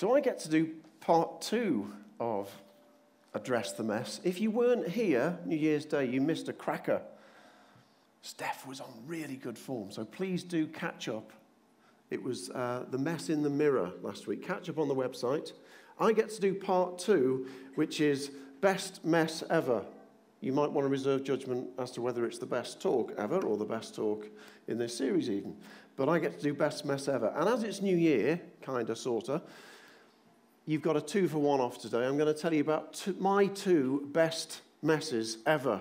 So I get to do part two of Address the Mess. If you weren't here New Year's Day, you missed a cracker. Steph was on really good form, so please do catch up. It was uh, the mess in the mirror last week. Catch up on the website. I get to do part two, which is best mess ever. You might want to reserve judgment as to whether it's the best talk ever or the best talk in this series, even. But I get to do best mess ever. And as it's New Year, kind of, sort of, you've got a two for one off today. I'm going to tell you about my two best messes ever.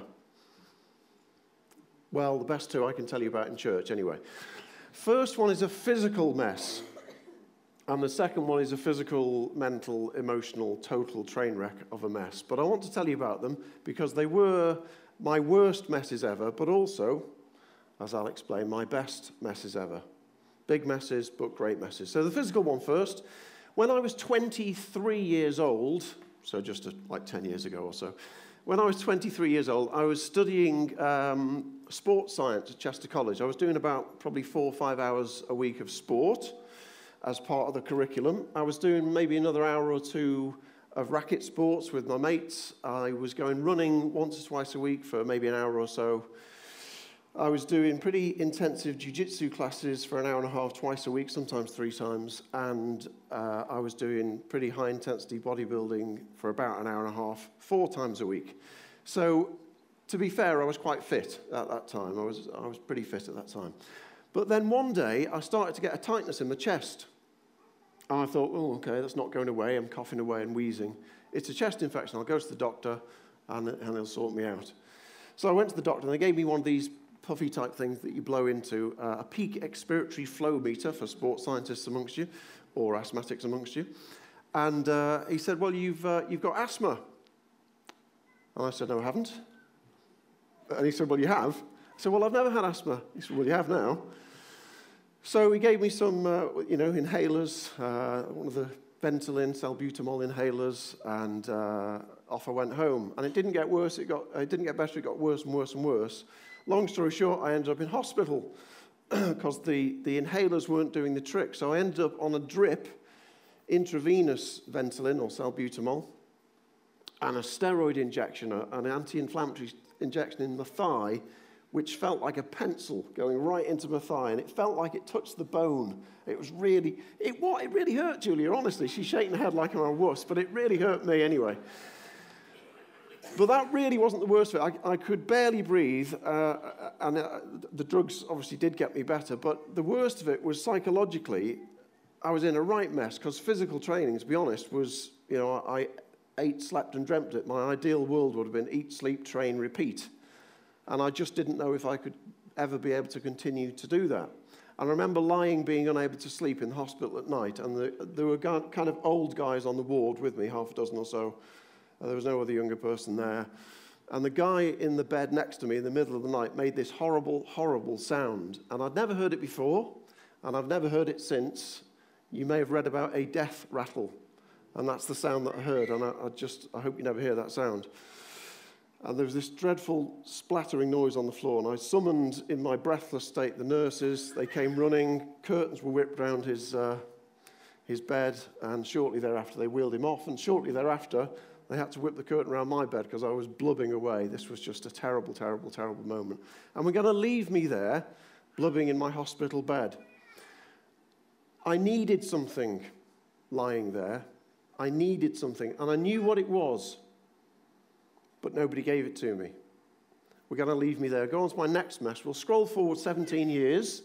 Well, the best two I can tell you about in church, anyway. First one is a physical mess. And the second one is a physical, mental, emotional, total train wreck of a mess. But I want to tell you about them because they were my worst messes ever, but also, as I'll explain, my best messes ever. Big messes, but great messes. So the physical one first. When I was 23 years old, so just a, like 10 years ago or so, when I was 23 years old, I was studying um, sports science at Chester College. I was doing about probably four or five hours a week of sport as part of the curriculum. I was doing maybe another hour or two of racket sports with my mates. I was going running once or twice a week for maybe an hour or so. I was doing pretty intensive jiu-jitsu classes for an hour and a half twice a week, sometimes three times, and uh, I was doing pretty high-intensity bodybuilding for about an hour and a half, four times a week. So, to be fair, I was quite fit at that time. I was, I was pretty fit at that time. But then one day, I started to get a tightness in my chest. And I thought, oh, okay, that's not going away. I'm coughing away and wheezing. It's a chest infection. I'll go to the doctor and, and they'll sort me out. So I went to the doctor and they gave me one of these puffy type things that you blow into, uh, a peak expiratory flow meter for sports scientists amongst you or asthmatics amongst you. And uh, he said, well, you've, uh, you've got asthma. And I said, no, I haven't. And he said, well, you have. I said, well, I've never had asthma. He said, well, you have now. So he gave me some, uh, you know, inhalers, uh, one of the Ventolin, salbutamol inhalers, and uh, off I went home. And it didn't get worse. It, got, it didn't get better. It got worse and worse and worse. Long story short, I ended up in hospital because the, the inhalers weren't doing the trick. So I ended up on a drip, intravenous Ventolin or salbutamol, and a steroid injection, an anti-inflammatory injection in the thigh which felt like a pencil going right into my thigh, and it felt like it touched the bone. It was really, it, what, it really hurt Julia, honestly. She's shaking her head like I'm a wuss, but it really hurt me anyway. But that really wasn't the worst of it. I, I could barely breathe, uh, and uh, the drugs obviously did get me better, but the worst of it was psychologically, I was in a right mess because physical training, to be honest, was, you know, I ate, slept, and dreamt it. My ideal world would have been eat, sleep, train, repeat. And I just didn't know if I could ever be able to continue to do that. And I remember lying, being unable to sleep in the hospital at night, and the, there were kind of old guys on the ward with me, half a dozen or so. Uh, there was no other younger person there. And the guy in the bed next to me in the middle of the night made this horrible, horrible sound. And I'd never heard it before, and I've never heard it since. You may have read about a death rattle, and that's the sound that I heard. And I, I just, I hope you never hear that sound. And there was this dreadful splattering noise on the floor. And I summoned, in my breathless state, the nurses. They came running. Curtains were whipped round his, uh, his bed. And shortly thereafter, they wheeled him off. And shortly thereafter, they had to whip the curtain around my bed because I was blubbing away. This was just a terrible, terrible, terrible moment. And we're going to leave me there, blubbing in my hospital bed. I needed something lying there. I needed something. And I knew what it was but nobody gave it to me. We're going to leave me there. Go on to my next mess. We'll scroll forward 17 years,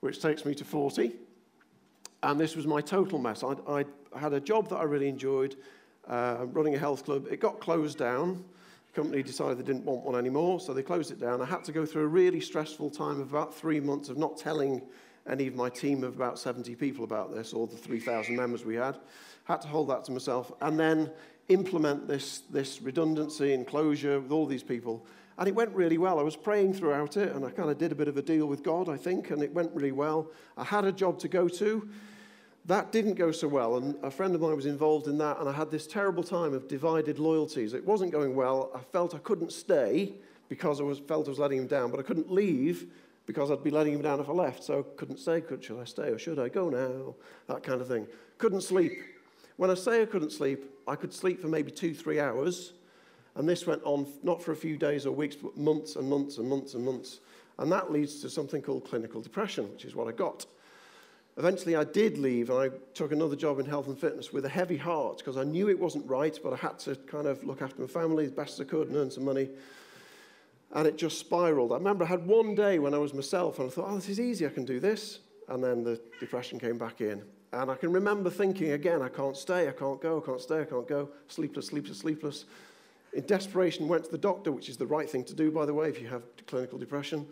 which takes me to 40. And this was my total mess. I, had a job that I really enjoyed, uh, running a health club. It got closed down. The company decided they didn't want one anymore, so they closed it down. I had to go through a really stressful time of about three months of not telling any of my team of about 70 people about this, or the 3,000 members we had. Had to hold that to myself. And then implement this, this redundancy and closure with all these people. And it went really well. I was praying throughout it, and I kind of did a bit of a deal with God, I think, and it went really well. I had a job to go to. That didn't go so well, and a friend of mine was involved in that, and I had this terrible time of divided loyalties. It wasn't going well. I felt I couldn't stay because I was, felt I was letting him down, but I couldn't leave because I'd be letting him down if I left. So I couldn't say, could, should I stay or should I go now? That kind of thing. Couldn't sleep When I say I couldn't sleep, I could sleep for maybe two, three hours. And this went on not for a few days or weeks, but months and months and months and months. And that leads to something called clinical depression, which is what I got. Eventually, I did leave and I took another job in health and fitness with a heavy heart because I knew it wasn't right, but I had to kind of look after my family as best as I could and earn some money. And it just spiraled. I remember I had one day when I was myself and I thought, oh, this is easy, I can do this. And then the depression came back in. And I can remember thinking again, I can't stay, I can't go, I can't stay, I can't go. Sleepless, sleepless, sleepless. In desperation, went to the doctor, which is the right thing to do, by the way, if you have clinical depression.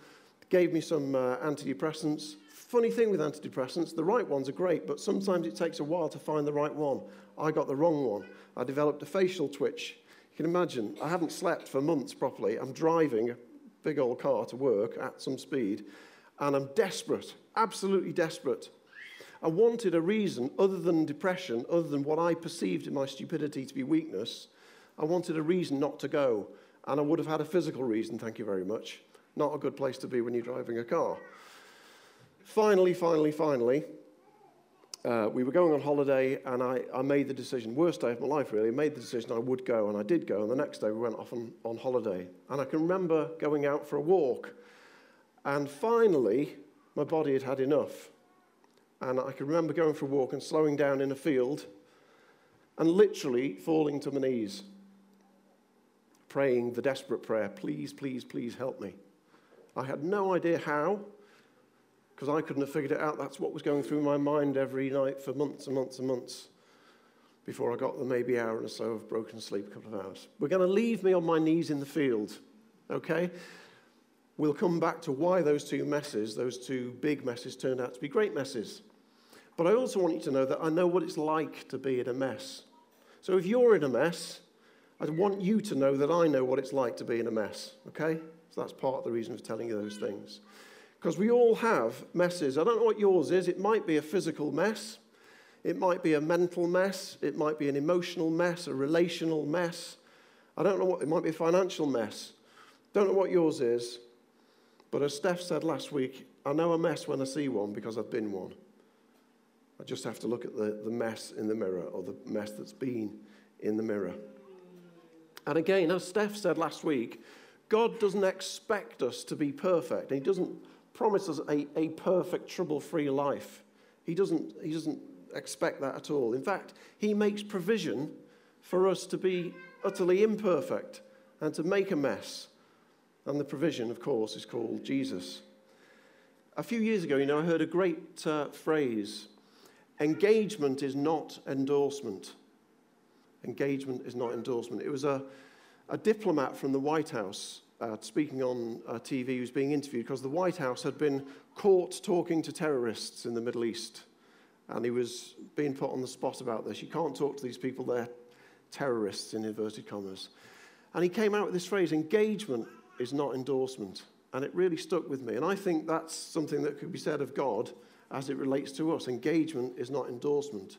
Gave me some uh, antidepressants. Funny thing with antidepressants, the right ones are great, but sometimes it takes a while to find the right one. I got the wrong one. I developed a facial twitch. You can imagine, I haven't slept for months properly. I'm driving a big old car to work at some speed, and I'm desperate, absolutely desperate. I wanted a reason other than depression, other than what I perceived in my stupidity to be weakness. I wanted a reason not to go. And I would have had a physical reason, thank you very much. Not a good place to be when you're driving a car. Finally, finally, finally, uh, we were going on holiday, and I, I made the decision, worst day of my life really, I made the decision I would go, and I did go. And the next day we went off on, on holiday. And I can remember going out for a walk. And finally, my body had had enough. And I can remember going for a walk and slowing down in a field and literally falling to my knees, praying the desperate prayer, please, please, please help me. I had no idea how, because I couldn't have figured it out. That's what was going through my mind every night for months and months and months before I got the maybe hour or so of broken sleep, a couple of hours. We're going to leave me on my knees in the field, okay? We'll come back to why those two messes, those two big messes, turned out to be great messes. But I also want you to know that I know what it's like to be in a mess. So if you're in a mess, I want you to know that I know what it's like to be in a mess, okay? So that's part of the reason for telling you those things. Because we all have messes. I don't know what yours is. It might be a physical mess, it might be a mental mess, it might be an emotional mess, a relational mess. I don't know what, it might be a financial mess. Don't know what yours is. But as Steph said last week, I know a mess when I see one because I've been one. I just have to look at the, the mess in the mirror or the mess that's been in the mirror. And again, as Steph said last week, God doesn't expect us to be perfect. He doesn't promise us a, a perfect, trouble free life. He doesn't, he doesn't expect that at all. In fact, He makes provision for us to be utterly imperfect and to make a mess. And the provision, of course, is called Jesus. A few years ago, you know, I heard a great uh, phrase Engagement is not endorsement. Engagement is not endorsement. It was a, a diplomat from the White House uh, speaking on uh, TV who was being interviewed because the White House had been caught talking to terrorists in the Middle East. And he was being put on the spot about this. You can't talk to these people, they're terrorists in inverted commas. And he came out with this phrase engagement is not endorsement. And it really stuck with me. And I think that's something that could be said of God as it relates to us. Engagement is not endorsement.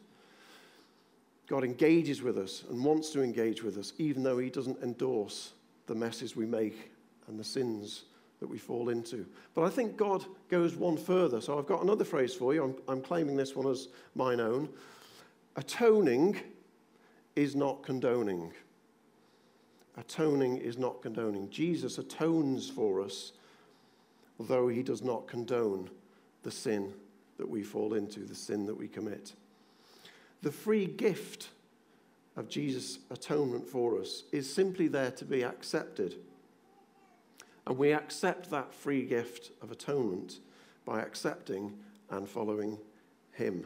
God engages with us and wants to engage with us, even though He doesn't endorse the messes we make and the sins that we fall into. But I think God goes one further. So I've got another phrase for you. I'm, I'm claiming this one as mine own. Atoning is not condoning. Atoning is not condoning. Jesus atones for us, although he does not condone the sin that we fall into, the sin that we commit. The free gift of Jesus' atonement for us is simply there to be accepted. And we accept that free gift of atonement by accepting and following Him.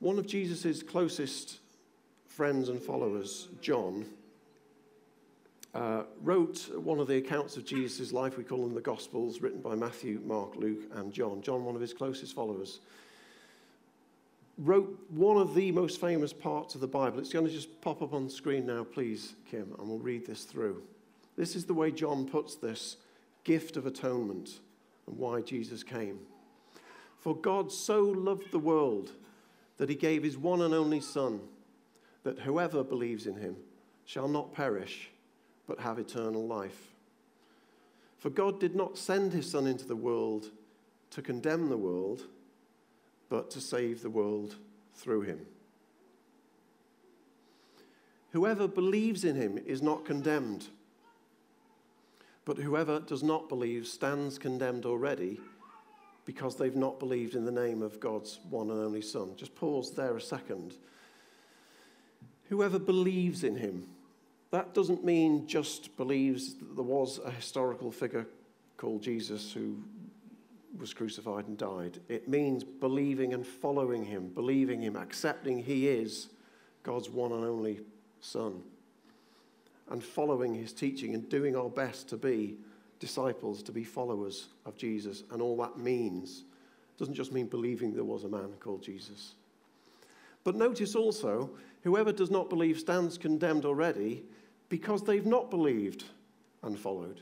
One of Jesus' closest friends and followers, John, uh, wrote one of the accounts of Jesus' life. We call them the Gospels, written by Matthew, Mark, Luke, and John. John, one of his closest followers, wrote one of the most famous parts of the Bible. It's going to just pop up on the screen now, please, Kim, and we'll read this through. This is the way John puts this gift of atonement and why Jesus came. For God so loved the world that he gave his one and only Son, that whoever believes in him shall not perish but have eternal life. For God did not send his Son into the world to condemn the world, but to save the world through him. Whoever believes in him is not condemned. But whoever does not believe stands condemned already because they've not believed in the name of God's one and only Son. Just pause there a second. Whoever believes in him, that doesn't mean just believes that there was a historical figure called Jesus who was crucified and died. It means believing and following him, believing him, accepting he is God's one and only Son, and following his teaching and doing our best to be disciples, to be followers of Jesus. And all that means doesn't just mean believing there was a man called Jesus. But notice also, whoever does not believe stands condemned already because they've not believed and followed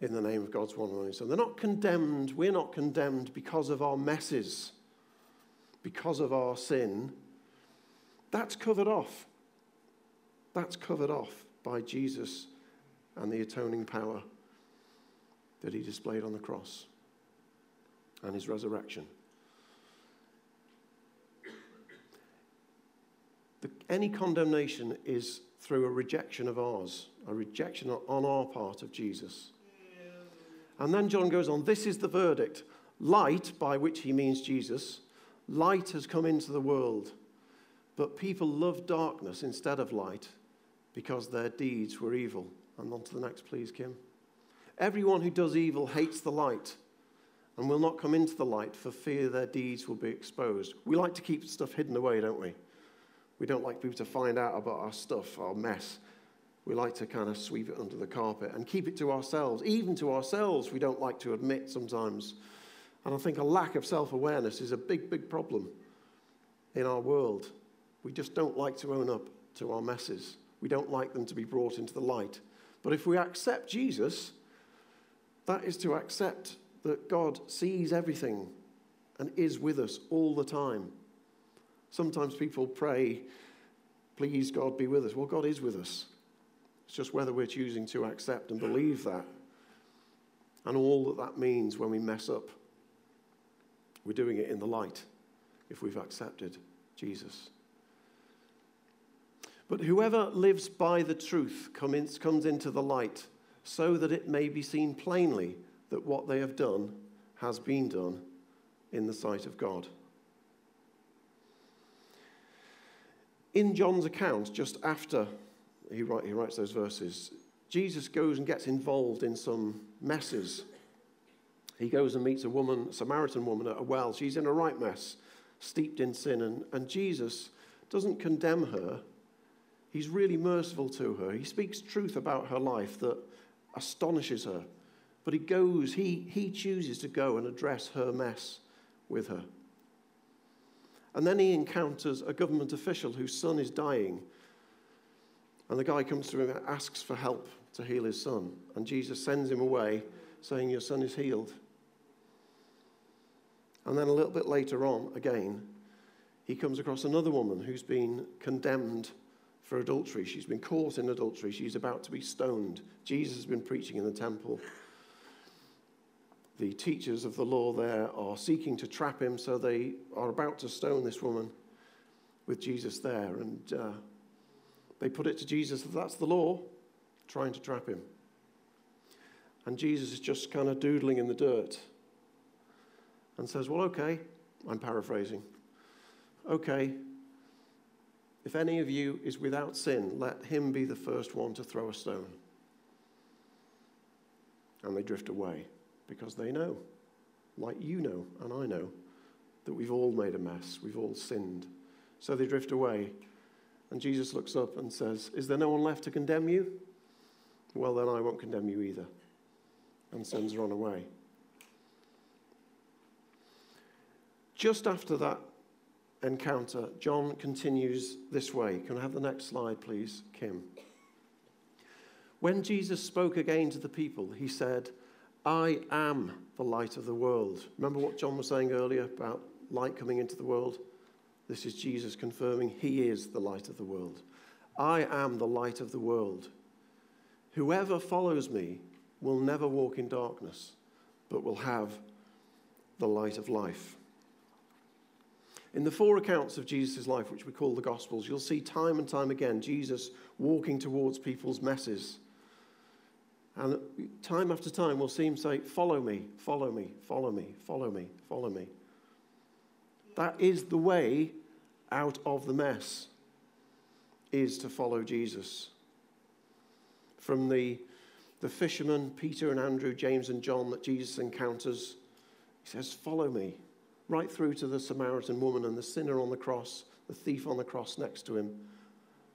in the name of God's one and only Son. They're not condemned, we're not condemned because of our messes, because of our sin. That's covered off. That's covered off by Jesus and the atoning power that he displayed on the cross and his resurrection. The, any condemnation is through a rejection of ours, a rejection on our part of Jesus. And then John goes on this is the verdict. Light, by which he means Jesus, light has come into the world, but people love darkness instead of light because their deeds were evil. And on to the next, please, Kim. Everyone who does evil hates the light and will not come into the light for fear their deeds will be exposed. We like to keep stuff hidden away, don't we? We don't like people to find out about our stuff, our mess. We like to kind of sweep it under the carpet and keep it to ourselves. Even to ourselves, we don't like to admit sometimes. And I think a lack of self awareness is a big, big problem in our world. We just don't like to own up to our messes. We don't like them to be brought into the light. But if we accept Jesus, that is to accept that God sees everything and is with us all the time. Sometimes people pray, please, God, be with us. Well, God is with us. It's just whether we're choosing to accept and believe that. And all that that means when we mess up, we're doing it in the light if we've accepted Jesus. But whoever lives by the truth comes into the light, so that it may be seen plainly that what they have done has been done in the sight of God. In John's account, just after he, write, he writes those verses, Jesus goes and gets involved in some messes. He goes and meets a woman, a Samaritan woman at a well. She's in a right mess, steeped in sin, and, and Jesus doesn't condemn her He's really merciful to her. He speaks truth about her life that astonishes her. But he goes, he, he chooses to go and address her mess with her. And then he encounters a government official whose son is dying. And the guy comes to him and asks for help to heal his son. And Jesus sends him away, saying, Your son is healed. And then a little bit later on, again, he comes across another woman who's been condemned for adultery. She's been caught in adultery. She's about to be stoned. Jesus has been preaching in the temple. The teachers of the law there are seeking to trap him, so they are about to stone this woman with Jesus there. And uh, they put it to Jesus that that's the law, trying to trap him. And Jesus is just kind of doodling in the dirt and says, Well, okay, I'm paraphrasing. Okay, if any of you is without sin, let him be the first one to throw a stone. And they drift away because they know, like you know and I know, that we've all made a mess, we've all sinned. So they drift away. And Jesus looks up and says, Is there no one left to condemn you? Well, then I won't condemn you either. And sends her on away. Just after that encounter, John continues this way. Can I have the next slide, please, Kim? When Jesus spoke again to the people, he said, I am the light of the world. Remember what John was saying earlier about light coming into the world? This is Jesus confirming he is the light of the world. I am the light of the world. Whoever follows me will never walk in darkness, but will have the light of life. In the four accounts of Jesus' life, which we call the Gospels, you'll see time and time again Jesus walking towards people's messes. And time after time, we'll see him say, Follow me, follow me, follow me, follow me, follow me. That is the way out of the mess, is to follow Jesus. From the, the fishermen, Peter and Andrew, James and John, that Jesus encounters, he says, Follow me right through to the Samaritan woman and the sinner on the cross, the thief on the cross next to him,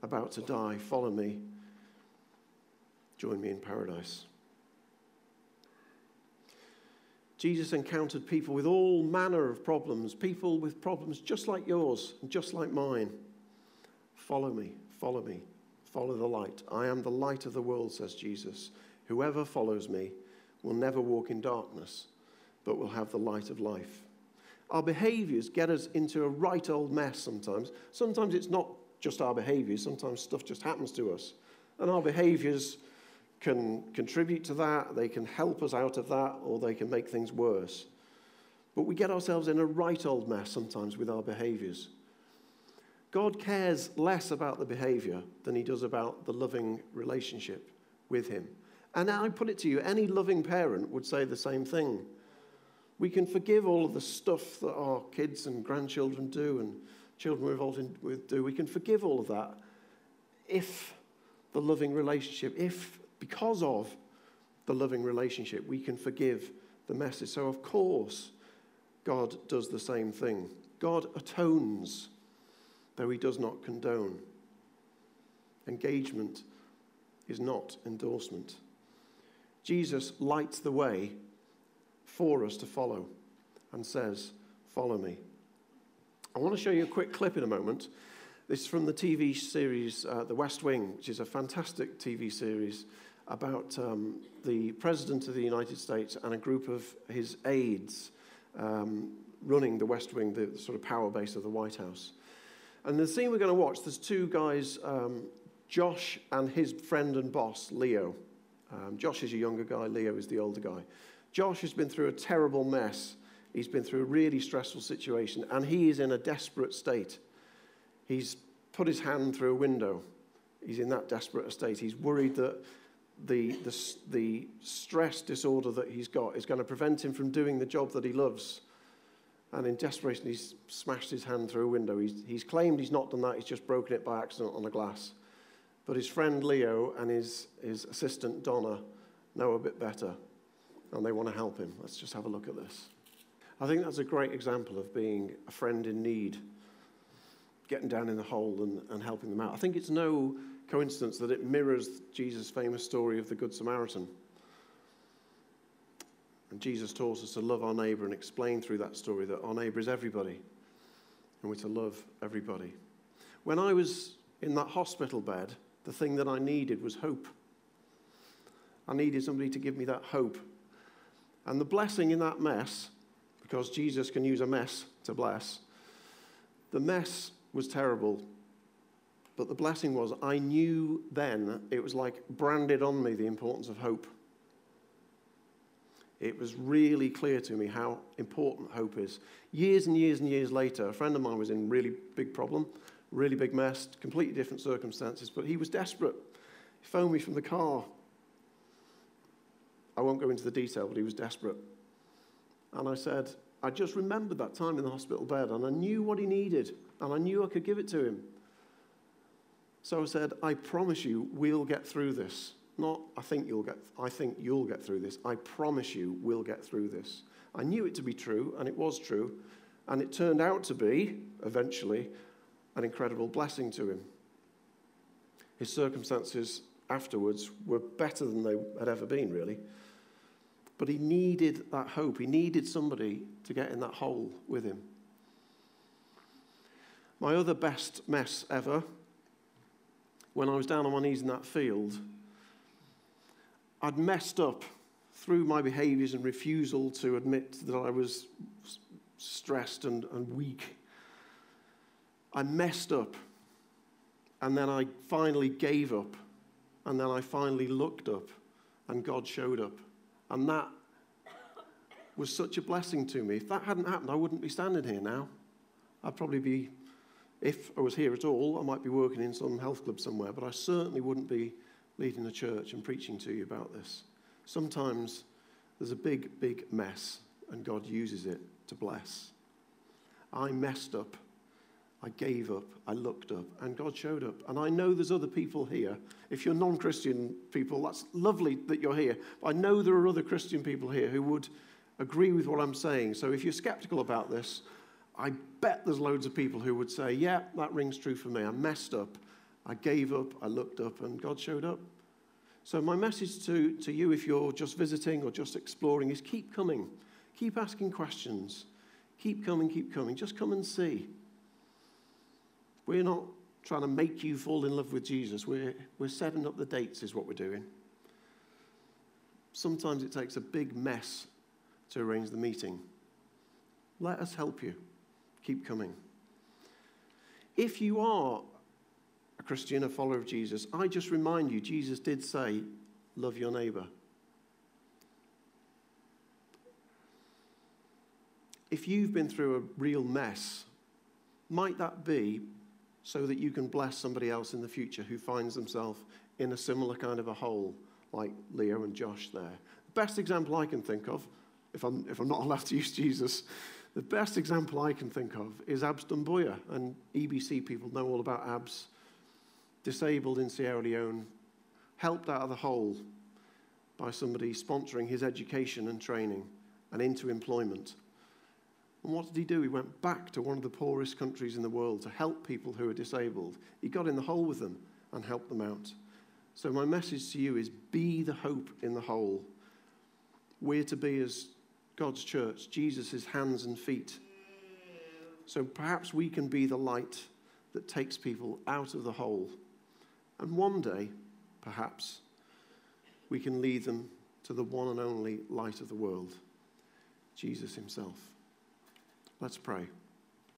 about to die. Follow me. Join me in paradise. Jesus encountered people with all manner of problems, people with problems just like yours and just like mine. Follow me, follow me, follow the light. I am the light of the world, says Jesus. Whoever follows me will never walk in darkness, but will have the light of life. Our behaviors get us into a right old mess sometimes. Sometimes it's not just our behaviors, sometimes stuff just happens to us. And our behaviors can contribute to that, they can help us out of that, or they can make things worse. But we get ourselves in a right old mess sometimes with our behaviors. God cares less about the behavior than he does about the loving relationship with him. And I put it to you any loving parent would say the same thing. We can forgive all of the stuff that our kids and grandchildren do and children we're involved in with do. We can forgive all of that if the loving relationship, if because of the loving relationship, we can forgive the messes. So, of course, God does the same thing. God atones, though he does not condone. Engagement is not endorsement. Jesus lights the way for us to follow and says, Follow me. I want to show you a quick clip in a moment. This is from the TV series uh, The West Wing, which is a fantastic TV series about um, the President of the United States and a group of his aides um, running the West Wing, the sort of power base of the White House. And the scene we're going to watch, there's two guys, um, Josh and his friend and boss, Leo. Um, Josh is a younger guy, Leo is the older guy. Josh has been through a terrible mess. He's been through a really stressful situation, and he is in a desperate state. He's put his hand through a window. He's in that desperate state. He's worried that the, the, the stress disorder that he's got is going to prevent him from doing the job that he loves. And in desperation, he's smashed his hand through a window. He's, he's claimed he's not done that, he's just broken it by accident on a glass. But his friend Leo and his, his assistant Donna know a bit better and they want to help him. Let's just have a look at this. I think that's a great example of being a friend in need, getting down in the hole and, and helping them out. I think it's no coincidence that it mirrors Jesus' famous story of the Good Samaritan. And Jesus taught us to love our neighbor and explain through that story that our neighbor is everybody and we're to love everybody. When I was in that hospital bed, the thing that I needed was hope. I needed somebody to give me that hope and the blessing in that mess, because Jesus can use a mess to bless, the mess was terrible. But the blessing was, I knew then, it was like branded on me the importance of hope. It was really clear to me how important hope is. Years and years and years later, a friend of mine was in really big problem, really big mess, completely different circumstances, but he was desperate. He phoned me from the car I won't go into the detail, but he was desperate. And I said, I just remembered that time in the hospital bed, and I knew what he needed, and I knew I could give it to him. So I said, I promise you, we'll get through this. Not, I think you'll get, I think you'll get through this. I promise you, we'll get through this. I knew it to be true, and it was true. And it turned out to be, eventually, an incredible blessing to him. His circumstances afterwards were better than they had ever been, really. But he needed that hope. He needed somebody to get in that hole with him. My other best mess ever, when I was down on my knees in that field, I'd messed up through my behaviors and refusal to admit that I was stressed and, and weak. I messed up. And then I finally gave up. And then I finally looked up. And God showed up. And that was such a blessing to me. If that hadn't happened, I wouldn't be standing here now. I'd probably be, if I was here at all, I might be working in some health club somewhere, but I certainly wouldn't be leading a church and preaching to you about this. Sometimes there's a big, big mess, and God uses it to bless. I messed up. I gave up. I looked up, and God showed up. And I know there's other people here. If you're non Christian people, that's lovely that you're here. But I know there are other Christian people here who would agree with what I'm saying. So if you're skeptical about this, I bet there's loads of people who would say, Yeah, that rings true for me. I messed up. I gave up. I looked up, and God showed up. So, my message to, to you, if you're just visiting or just exploring, is keep coming. Keep asking questions. Keep coming, keep coming. Just come and see. We're not trying to make you fall in love with Jesus. We're, we're setting up the dates, is what we're doing. Sometimes it takes a big mess to arrange the meeting. Let us help you. Keep coming. If you are a Christian, a follower of Jesus, I just remind you, Jesus did say, Love your neighbor. If you've been through a real mess, might that be so that you can bless somebody else in the future who finds themselves in a similar kind of a hole like Leo and Josh there? The best example I can think of, if I'm, if I'm not allowed to use Jesus, the best example I can think of is Abs Dumbuya. And EBC people know all about Abs. Disabled in Sierra Leone, helped out of the hole by somebody sponsoring his education and training and into employment. And what did he do? He went back to one of the poorest countries in the world to help people who are disabled. He got in the hole with them and helped them out. So, my message to you is be the hope in the hole. We're to be, as God's church, Jesus' hands and feet. So, perhaps we can be the light that takes people out of the hole. And one day, perhaps, we can lead them to the one and only light of the world, Jesus Himself. Let's pray.